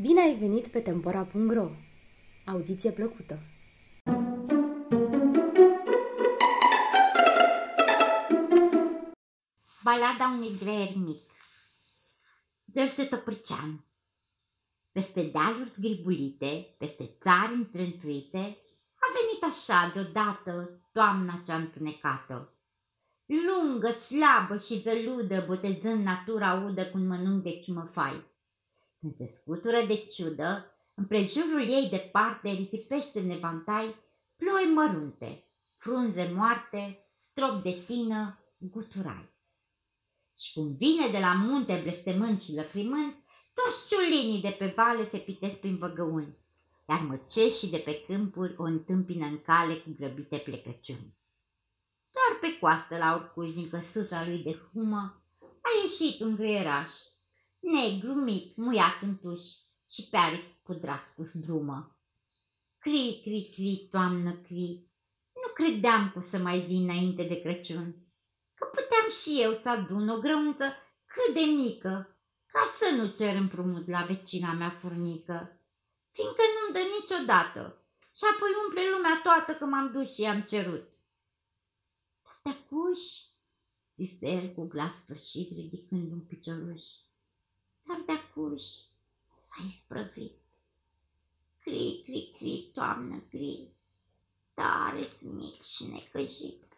Bine ai venit pe Tempora.ro! Audiție plăcută! Balada unui greier mic George Topârcean Peste dealuri zgribulite, peste țari înstrânțuite, a venit așa deodată toamna cea întunecată. Lungă, slabă și zăludă, botezând natura udă cu un mănânc de ciumăfai. Când se scutură de ciudă, împrejurul ei departe risipește în evantai ploi mărunte, frunze moarte, strop de tină, guturai. Și cum vine de la munte blestemând și lăcrimând, toți ciulinii de pe vale se pitesc prin văgăuni, iar măceșii de pe câmpuri o întâmpină în cale cu grăbite plecăciuni. Doar pe coastă la urcuș din căsuța lui de humă a ieșit un greieraș, negru, mic, muiat în tuș și pe aripi cu drac cu zdrumă. Cri, cri, cri, toamnă, cri, nu credeam că o să mai vin înainte de Crăciun, că puteam și eu să adun o grăunță cât de mică, ca să nu cer împrumut la vecina mea furnică, fiindcă nu-mi dă niciodată și apoi umple lumea toată că m-am dus și i-am cerut. Dar cuși, zise el cu glas sfârșit, ridicând un picioruș. Dar de cuși s-a isprăvit. Cri, cri, cri, toamnă, cri, tare mic și necăjit.